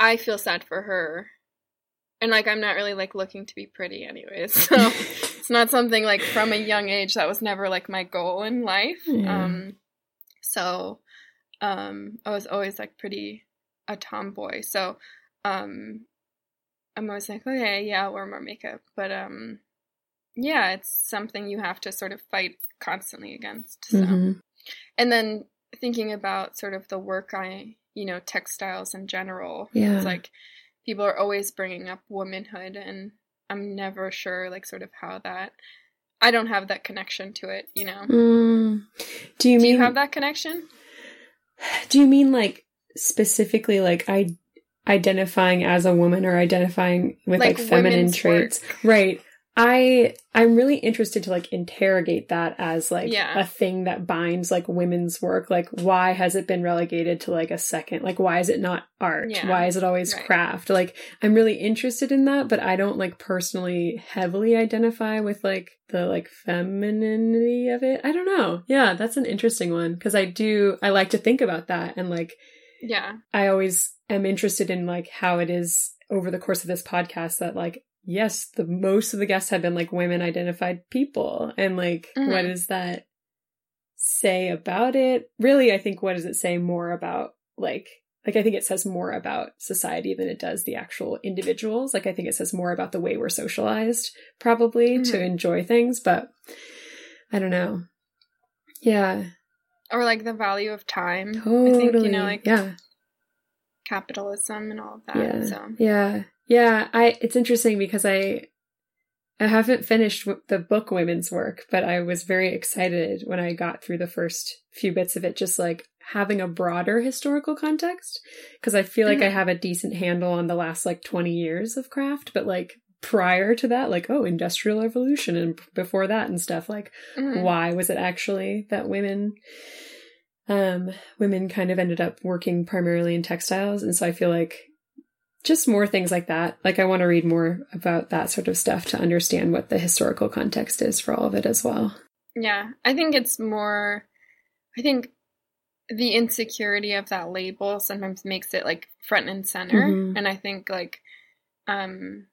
i feel sad for her and like i'm not really like looking to be pretty anyways so it's not something like from a young age that was never like my goal in life yeah. um so um i was always like pretty a tomboy so um I'm always like, okay, yeah, I'll wear more makeup. But um yeah, it's something you have to sort of fight constantly against. So. Mm-hmm. And then thinking about sort of the work I, you know, textiles in general. Yeah. It's like people are always bringing up womanhood and I'm never sure like sort of how that I don't have that connection to it, you know. Mm. Do you Do mean you have that connection? Do you mean like specifically like I identifying as a woman or identifying with like, like feminine traits. Work. Right. I I'm really interested to like interrogate that as like yeah. a thing that binds like women's work. Like why has it been relegated to like a second? Like why is it not art? Yeah. Why is it always right. craft? Like I'm really interested in that, but I don't like personally heavily identify with like the like femininity of it. I don't know. Yeah, that's an interesting one because I do I like to think about that and like yeah. I always am interested in like how it is over the course of this podcast that like yes, the most of the guests have been like women identified people and like mm-hmm. what does that say about it? Really, I think what does it say more about like like I think it says more about society than it does the actual individuals. Like I think it says more about the way we're socialized probably mm-hmm. to enjoy things, but I don't know. Yeah or like the value of time. Totally. I think you know, like yeah, capitalism and all of that. Yeah, so yeah, yeah. I it's interesting because I I haven't finished the book Women's Work, but I was very excited when I got through the first few bits of it, just like having a broader historical context because I feel like mm-hmm. I have a decent handle on the last like 20 years of craft, but like prior to that like oh industrial revolution and before that and stuff like mm-hmm. why was it actually that women um women kind of ended up working primarily in textiles and so i feel like just more things like that like i want to read more about that sort of stuff to understand what the historical context is for all of it as well yeah i think it's more i think the insecurity of that label sometimes makes it like front and center mm-hmm. and i think like um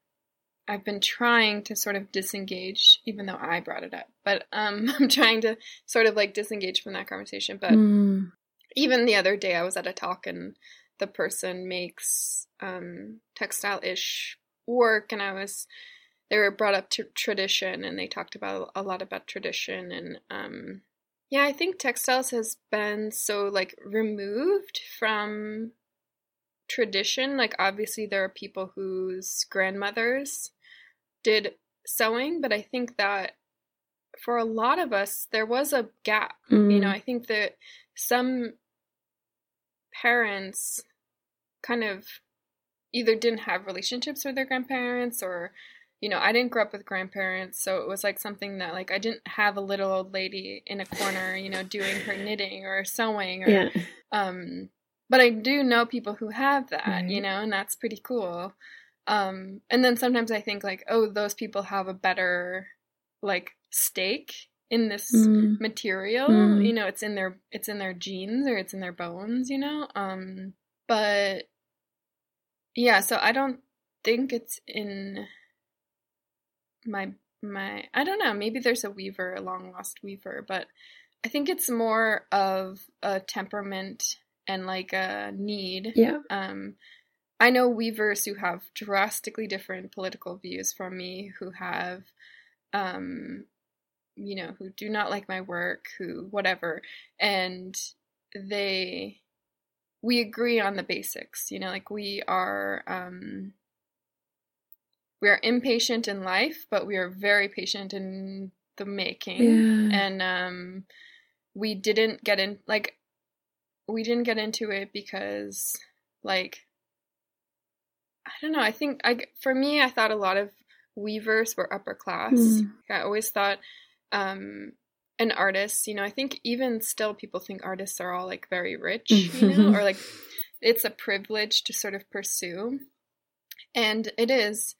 I've been trying to sort of disengage, even though I brought it up. But um, I'm trying to sort of like disengage from that conversation. But mm. even the other day, I was at a talk and the person makes um, textile ish work, and I was they were brought up to tradition, and they talked about a lot about tradition and um, yeah, I think textiles has been so like removed from tradition. Like, obviously, there are people whose grandmothers did sewing, but I think that for a lot of us, there was a gap. Mm. You know, mm. I think that some parents kind of either didn't have relationships with their grandparents or you know, I didn't grow up with grandparents, so it was like something that like I didn't have a little old lady in a corner, you know, doing her knitting or sewing or yeah. um but I do know people who have that, mm-hmm. you know, and that's pretty cool. Um, and then sometimes I think like, oh, those people have a better like stake in this mm. material. Mm. You know, it's in their it's in their genes or it's in their bones, you know? Um but yeah, so I don't think it's in my my I don't know, maybe there's a weaver, a long lost weaver, but I think it's more of a temperament and like a need. Yeah. Um, I know weavers who have drastically different political views from me, who have, um, you know, who do not like my work, who whatever, and they we agree on the basics, you know, like we are um we are impatient in life, but we are very patient in the making. Yeah. And um we didn't get in like we didn't get into it because like I don't know, I think I for me I thought a lot of weavers were upper class. Mm. I always thought um an artist, you know, I think even still people think artists are all like very rich, you know, or like it's a privilege to sort of pursue. And it is.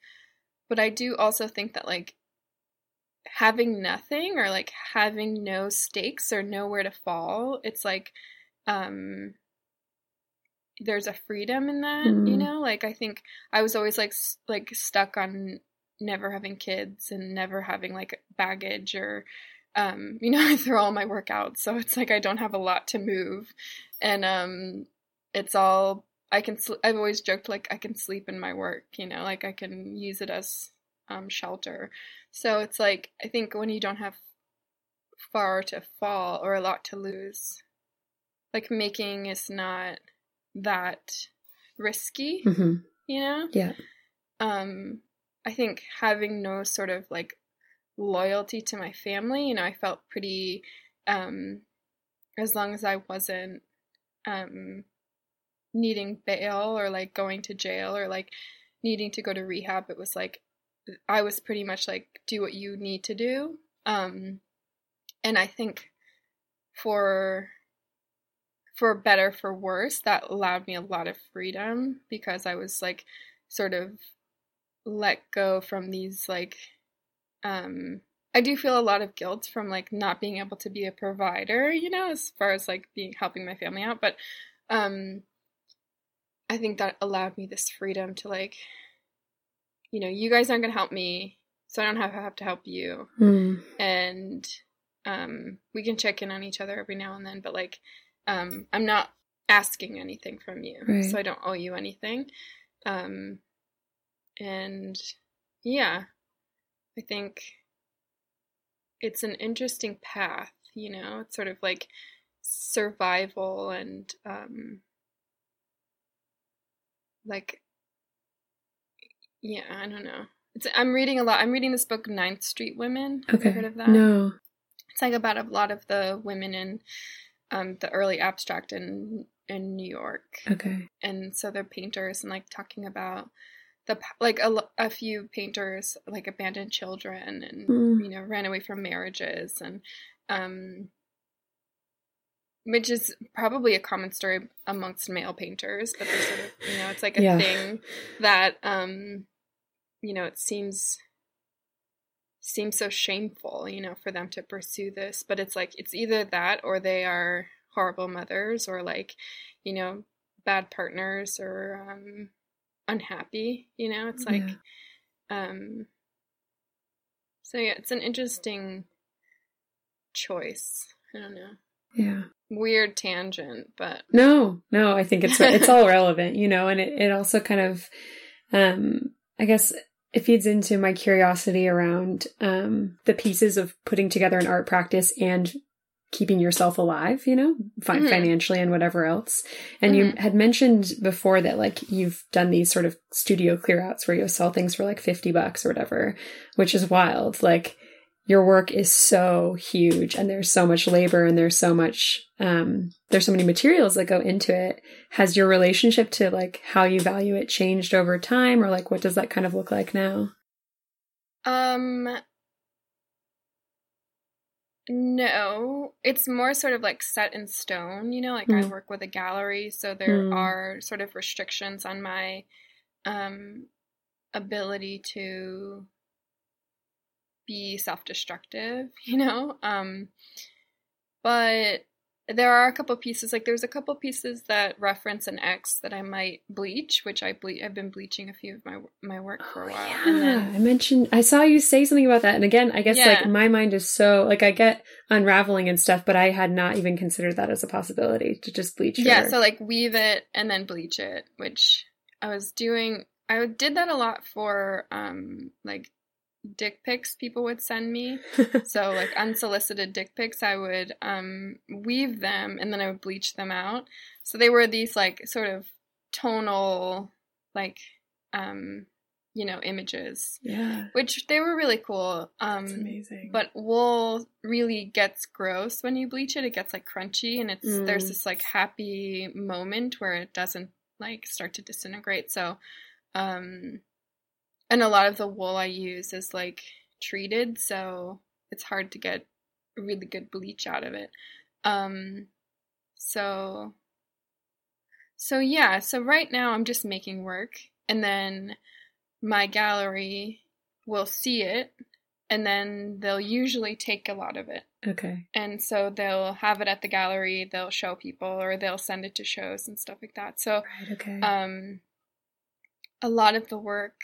But I do also think that like having nothing or like having no stakes or nowhere to fall, it's like um there's a freedom in that, mm. you know? Like I think I was always like like stuck on never having kids and never having like baggage or um you know I throw all my work out so it's like I don't have a lot to move and um it's all I can sl- I've always joked like I can sleep in my work you know like I can use it as um shelter so it's like I think when you don't have far to fall or a lot to lose like making is not that risky mm-hmm. you know yeah um I think having no sort of like loyalty to my family, you know, I felt pretty um as long as I wasn't um needing bail or like going to jail or like needing to go to rehab, it was like I was pretty much like do what you need to do. Um and I think for for better for worse that allowed me a lot of freedom because I was like sort of let go from these like um I do feel a lot of guilt from like not being able to be a provider, you know, as far as like being helping my family out, but um I think that allowed me this freedom to like you know, you guys aren't going to help me, so I don't have, have to help you. Mm. And um we can check in on each other every now and then, but like um I'm not asking anything from you. Right. So I don't owe you anything. Um and yeah, I think it's an interesting path, you know, it's sort of like survival and um like yeah, I don't know. It's I'm reading a lot. I'm reading this book Ninth Street Women. Okay. Have heard of that? No. It's like about a lot of the women in um the early abstract in in New York. Okay. And so they're painters and like talking about the like a, a few painters like abandoned children and mm. you know ran away from marriages and um which is probably a common story amongst male painters but sort of you know it's like a yeah. thing that um you know it seems seems so shameful you know for them to pursue this but it's like it's either that or they are horrible mothers or like you know bad partners or um unhappy you know? It's like yeah. um so yeah it's an interesting choice. I don't know. Yeah. Weird tangent but no no i think it's it's all relevant you know and it, it also kind of um i guess it feeds into my curiosity around um the pieces of putting together an art practice and keeping yourself alive, you know, fi- mm-hmm. financially and whatever else. And mm-hmm. you had mentioned before that like you've done these sort of studio clearouts where you sell things for like 50 bucks or whatever, which is wild. Like your work is so huge and there's so much labor and there's so much um there's so many materials that go into it. Has your relationship to like how you value it changed over time or like what does that kind of look like now? Um no, it's more sort of like set in stone, you know, like mm. I work with a gallery, so there mm. are sort of restrictions on my um ability to be self-destructive, you know? Um but there are a couple pieces like there's a couple pieces that reference an ex that I might bleach, which I ble- I've been bleaching a few of my my work for a while. Oh, yeah. Then, I mentioned I saw you say something about that, and again, I guess yeah. like my mind is so like I get unraveling and stuff, but I had not even considered that as a possibility to just bleach. Yeah, so like weave it and then bleach it, which I was doing. I did that a lot for um like dick pics people would send me. so like unsolicited dick pics, I would um, weave them and then I would bleach them out. So they were these like sort of tonal like um you know images yeah which they were really cool um That's amazing but wool really gets gross when you bleach it it gets like crunchy and it's Mm. there's this like happy moment where it doesn't like start to disintegrate so um and a lot of the wool i use is like treated so it's hard to get really good bleach out of it. Um so so yeah so right now i'm just making work and then my gallery will see it and then they'll usually take a lot of it. Okay. And so they'll have it at the gallery they'll show people or they'll send it to shows and stuff like that. So right okay. um a lot of the work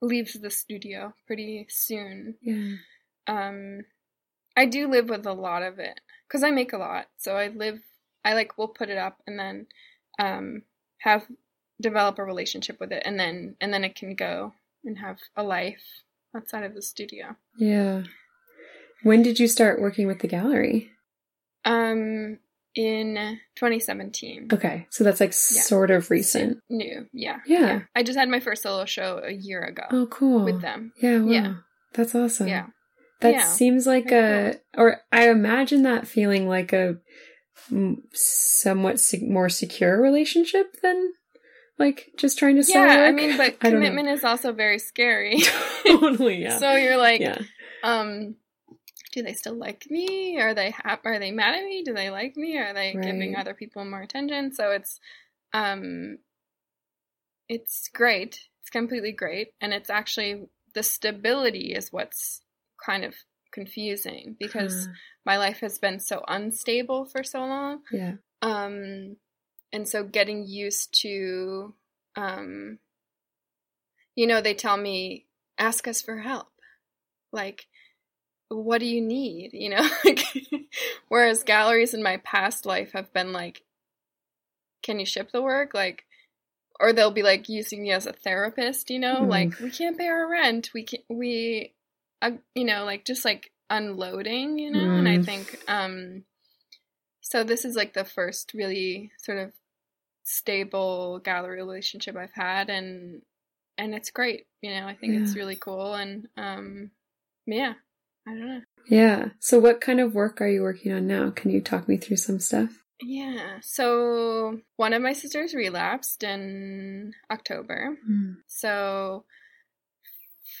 leaves the studio pretty soon. Yeah. Um i do live with a lot of it because i make a lot. So i live i like will put it up and then um have develop a relationship with it and then and then it can go and have a life outside of the studio. Yeah. When did you start working with the gallery? Um in 2017 okay so that's like sort of recent new yeah Yeah. i just had my first solo show a year ago oh cool with them yeah wow. Yeah. that's awesome yeah That Yeah. seems like Very a, or I imagine that feeling like a somewhat se- more secure relationship than like just trying to sell yeah i mean but I know. commitment is also very scary totally, yeah. so you're like yeah. um do they still like me? Are they hap- are they mad at me? Do they like me? Are they giving other people more attention? So it's um it's great. It's completely great. And it's actually the stability is what's kind of confusing because my life has been so unstable for so long. Yeah. um and so getting used to um you know they tell me ask us for help. Like what do you need you know like whereas galleries in my past life have been like can you ship the work like or they'll be like using me as a therapist you know Mhm. like we can't pay our rent we can't. we uh, you know like just like unloading you know and i Mm. think um so this is like the first really sort of stable gallery relationship I've had and and it's great. You know, I think it's really cool and um yeah, I don't know. Yeah. So what kind of work are you working on now? Can you talk me through some stuff? Yeah. So one of my sisters relapsed in October. Mm. So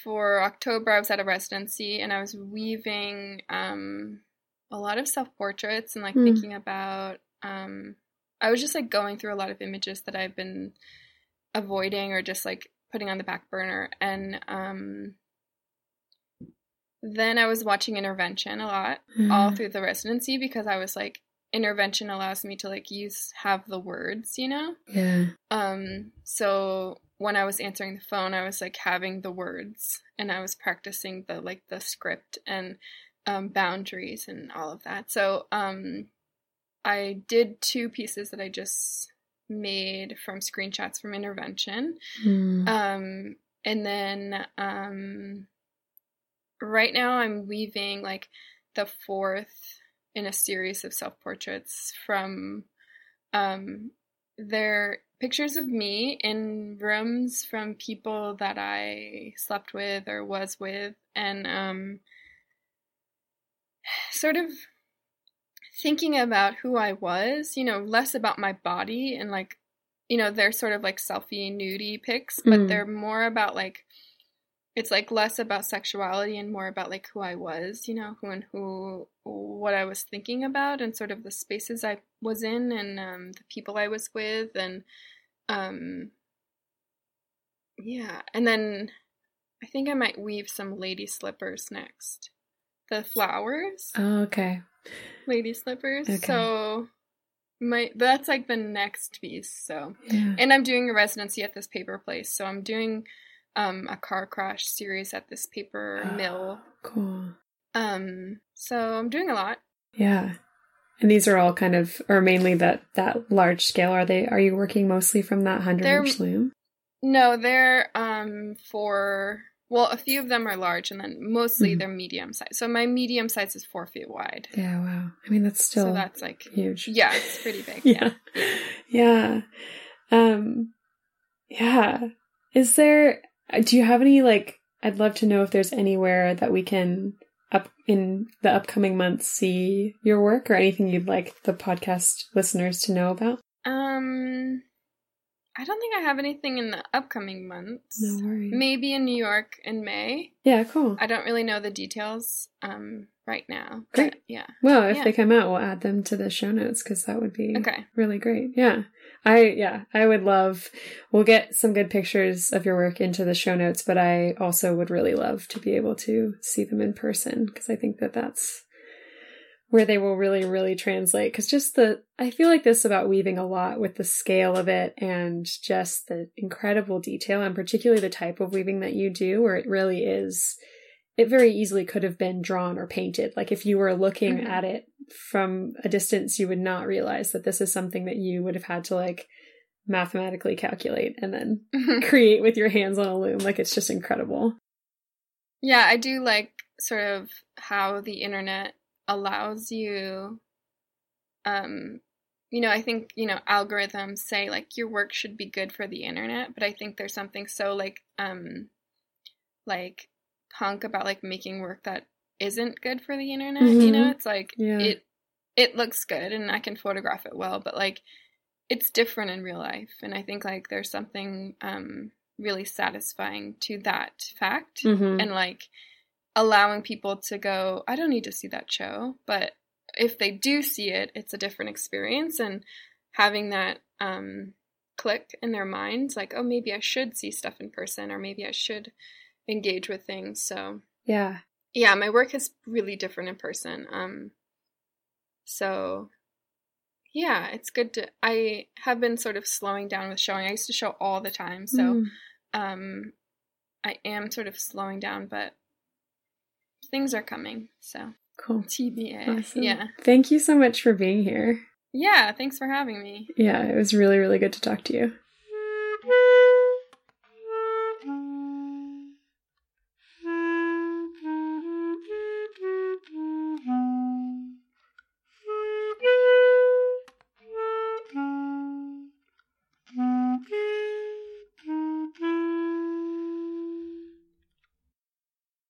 for October I was at a residency and I was weaving um a lot of self-portraits and like Hmm. thinking about um I was just like going through a lot of images that I've been avoiding or just like putting on the back burner and um then I was watching intervention a lot all Mm. through the residency because I was like intervention allows me to like use have the words, you know? Yeah. Um, so when I was answering the phone, I was like having the words and I was practicing the like the script and um, boundaries and all of that. So um, I did two pieces that I just made from screenshots from intervention. Mm. Um, and then um, right now I'm weaving like the fourth in a series of self portraits from um, they're pictures of me in rooms from people that I slept with or was with, and um, sort of thinking about who I was, you know, less about my body and like, you know, they're sort of like selfie nudie pics, but Mm. they're more about like, it's like less about sexuality and more about like who I was, you know, who and who, what I was thinking about and sort of the spaces I was in and um, the people I was with and, um, yeah. And then I think I might weave some lady slippers next. The flowers Oh, okay. lady slippers. Okay. So my that's like the next piece. So Yeah. and I'm doing a residency at this paper place. So I'm doing um a car crash series at this paper mill. Cool. Um so I'm doing a lot. Yeah. And these are all kind of, or mainly that that large scale. Are they? Are you working mostly from that hundred inch loom? No, they're um for well, a few of them are large, and then mostly mm-hmm. they're medium size. So my medium size is four feet wide. Yeah, wow. I mean, that's still so that's like huge. Yeah, it's pretty big. yeah. yeah, yeah. Um, yeah. Is there? Do you have any like? I'd love to know if there's anywhere that we can up in the upcoming months see your work or anything you'd like the podcast listeners to know about. Um. I don't think I have anything in the upcoming months. No worries. Maybe in New York in May. Yeah, cool. I don't really know the details um, right now. Great. yeah. Well, if yeah. they come out, we'll add them to the show notes because that would be okay. really great. Yeah. I yeah, I would love we'll get some good pictures of your work into the show notes, but I also would really love to be able to see them in person because I think that that's where they will really, really translate. Because just the, I feel like this about weaving a lot with the scale of it and just the incredible detail, and particularly the type of weaving that you do, where it really is, it very easily could have been drawn or painted. Like if you were looking mm-hmm. at it from a distance, you would not realize that this is something that you would have had to like mathematically calculate and then create with your hands on a loom. Like it's just incredible. Yeah, I do like sort of how the internet allows you um you know i think you know algorithms say like your work should be good for the internet but i think there's something so like um like punk about like making work that isn't good for the internet mm-hmm. you know it's like yeah. it it looks good and i can photograph it well but like it's different in real life and i think like there's something um really satisfying to that fact mm-hmm. and like allowing people to go, I don't need to see that show. But if they do see it, it's a different experience. And having that um, click in their minds, like, oh, maybe I should see stuff in person, or maybe I should engage with things. So, yeah. Yeah, my work is really different in person. Um, so, yeah, it's good to. I have been sort of slowing down with showing. I used to show all the time. So, mm. um, I am sort of slowing down, but things are coming. So cool. TBA. Awesome. Yeah. Thank you so much for being here. Yeah, thanks for having me. Yeah, it was really, really good to talk to you.